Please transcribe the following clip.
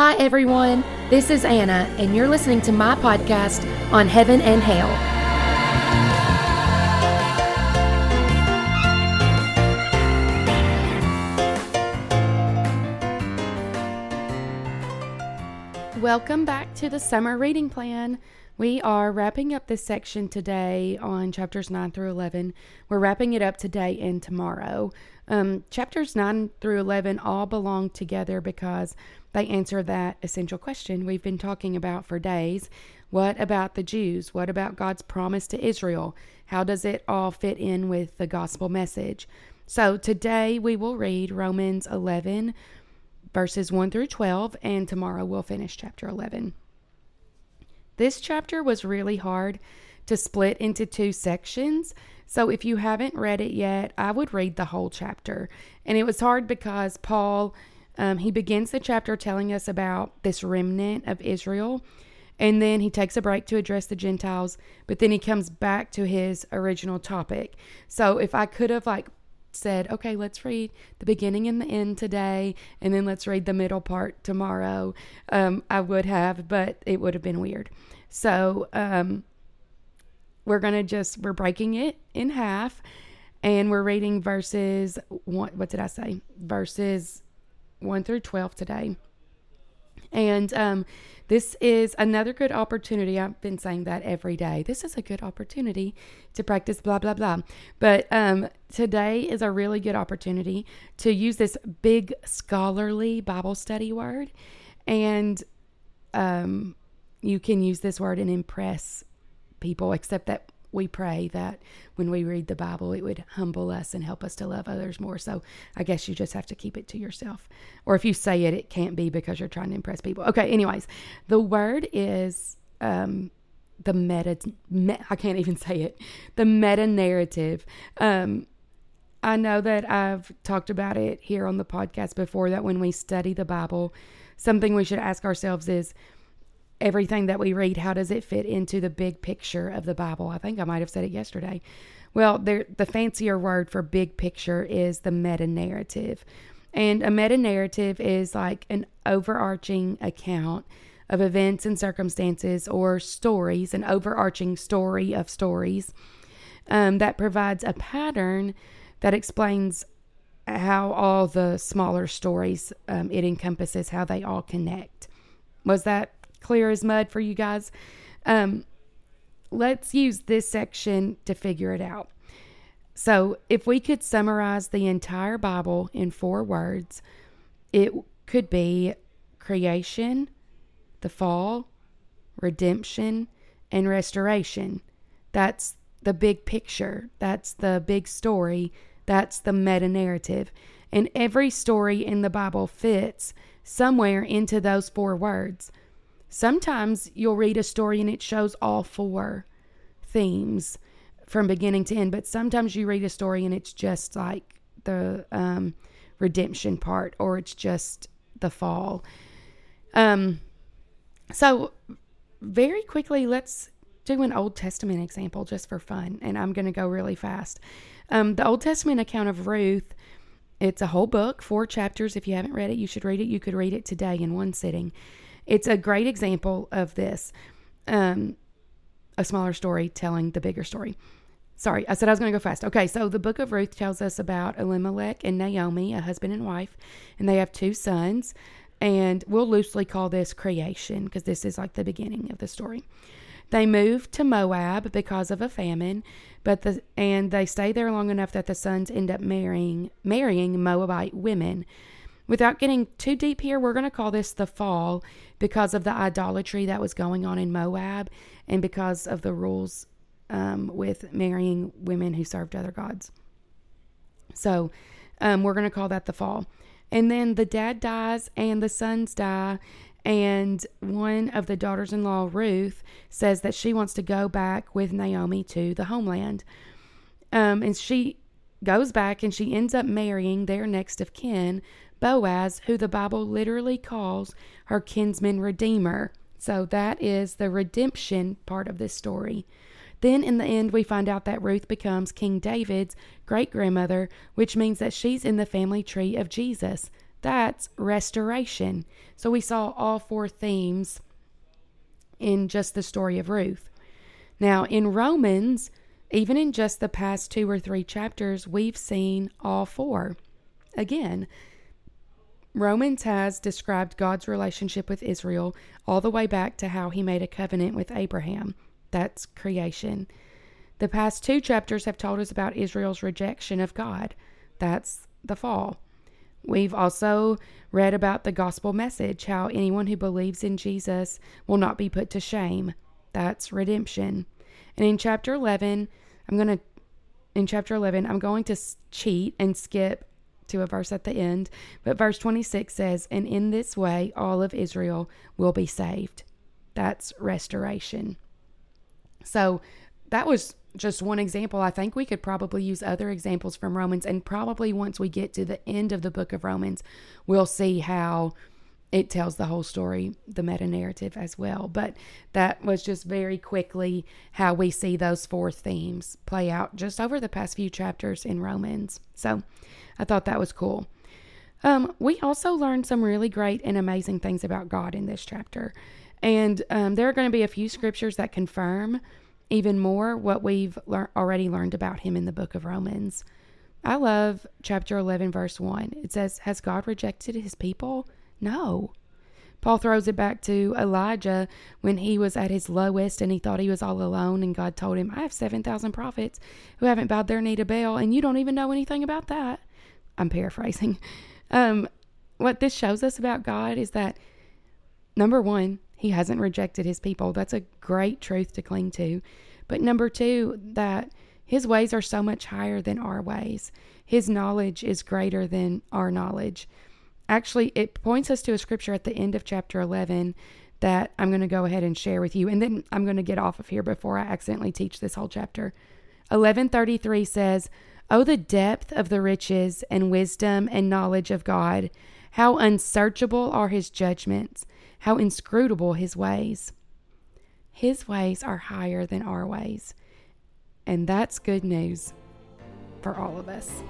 Hi, everyone. This is Anna, and you're listening to my podcast on heaven and hell. Welcome back to the summer reading plan. We are wrapping up this section today on chapters 9 through 11. We're wrapping it up today and tomorrow. Um, chapters 9 through 11 all belong together because they answer that essential question we've been talking about for days. What about the Jews? What about God's promise to Israel? How does it all fit in with the gospel message? So today we will read Romans 11, verses 1 through 12, and tomorrow we'll finish chapter 11. This chapter was really hard to split into two sections so if you haven't read it yet, I would read the whole chapter. And it was hard because Paul, um, he begins the chapter telling us about this remnant of Israel. And then he takes a break to address the Gentiles, but then he comes back to his original topic. So if I could have like said, okay, let's read the beginning and the end today, and then let's read the middle part tomorrow, um, I would have, but it would have been weird. So um, we're going to just, we're breaking it in half and we're reading verses, one, what did I say? Verses 1 through 12 today. And um, this is another good opportunity. I've been saying that every day. This is a good opportunity to practice blah, blah, blah. But um, today is a really good opportunity to use this big scholarly Bible study word. And um, you can use this word and impress people, except that we pray that when we read the Bible, it would humble us and help us to love others more. So I guess you just have to keep it to yourself. Or if you say it, it can't be because you're trying to impress people. Okay, anyways, the word is um, the meta, me, I can't even say it, the meta narrative. Um, I know that I've talked about it here on the podcast before that when we study the Bible, something we should ask ourselves is, everything that we read, how does it fit into the big picture of the Bible? I think I might have said it yesterday. Well, the fancier word for big picture is the meta narrative. And a meta narrative is like an overarching account of events and circumstances or stories, an overarching story of stories um, that provides a pattern that explains how all the smaller stories um, it encompasses, how they all connect. Was that clear as mud for you guys. Um, let's use this section to figure it out. So, if we could summarize the entire Bible in four words, it could be creation, the fall, redemption, and restoration. That's the big picture. That's the big story. That's the meta narrative. And every story in the Bible fits somewhere into those four words. Sometimes you'll read a story and it shows all four themes from beginning to end, but sometimes you read a story and it's just like the um, redemption part or it's just the fall. Um, so, very quickly, let's do an Old Testament example just for fun, and I'm going to go really fast. Um, the Old Testament account of Ruth, it's a whole book, four chapters. If you haven't read it, you should read it. You could read it today in one sitting. It's a great example of this. Um, a smaller story telling the bigger story. Sorry, I said I was going to go fast. Okay, so the book of Ruth tells us about Elimelech and Naomi, a husband and wife, and they have two sons. And we'll loosely call this creation because this is like the beginning of the story. They move to Moab because of a famine, but the and they stay there long enough that the sons end up marrying marrying Moabite women. Without getting too deep here, we're going to call this the fall because of the idolatry that was going on in Moab and because of the rules um, with marrying women who served other gods. So um, we're going to call that the fall. And then the dad dies and the sons die. And one of the daughters in law, Ruth, says that she wants to go back with Naomi to the homeland. Um, and she goes back and she ends up marrying their next of kin, Boaz, who the Bible literally calls her kinsman redeemer. So that is the redemption part of this story. Then in the end, we find out that Ruth becomes King David's great grandmother, which means that she's in the family tree of Jesus, That's restoration. So we saw all four themes in just the story of Ruth. Now, in Romans, even in just the past two or three chapters, we've seen all four. Again, Romans has described God's relationship with Israel all the way back to how he made a covenant with Abraham. That's creation. The past two chapters have told us about Israel's rejection of God. That's the fall. We've also read about the gospel message, how anyone who believes in Jesus will not be put to shame. That's redemption. And in chapter 11, I'm going to in chapter 11, I'm going to cheat and skip to a verse at the end, but verse 26 says, "And in this way all of Israel will be saved." That's restoration. So, that was just one example. I think we could probably use other examples from Romans, and probably once we get to the end of the book of Romans, we'll see how it tells the whole story, the meta narrative as well. But that was just very quickly how we see those four themes play out just over the past few chapters in Romans. So I thought that was cool. Um, we also learned some really great and amazing things about God in this chapter. And um, there are going to be a few scriptures that confirm even more what we've lear- already learned about him in the book of Romans. I love chapter 11, verse 1. It says, Has God rejected his people? No. Paul throws it back to Elijah when he was at his lowest and he thought he was all alone, and God told him, I have 7,000 prophets who haven't bowed their knee to Baal, and you don't even know anything about that. I'm paraphrasing. Um, what this shows us about God is that, number one, he hasn't rejected his people. That's a great truth to cling to. But number two, that his ways are so much higher than our ways. His knowledge is greater than our knowledge. Actually, it points us to a scripture at the end of chapter 11 that I'm going to go ahead and share with you. And then I'm going to get off of here before I accidentally teach this whole chapter. 1133 says, Oh, the depth of the riches and wisdom and knowledge of God! How unsearchable are his judgments! how inscrutable his ways. His ways are higher than our ways. And that's good news for all of us.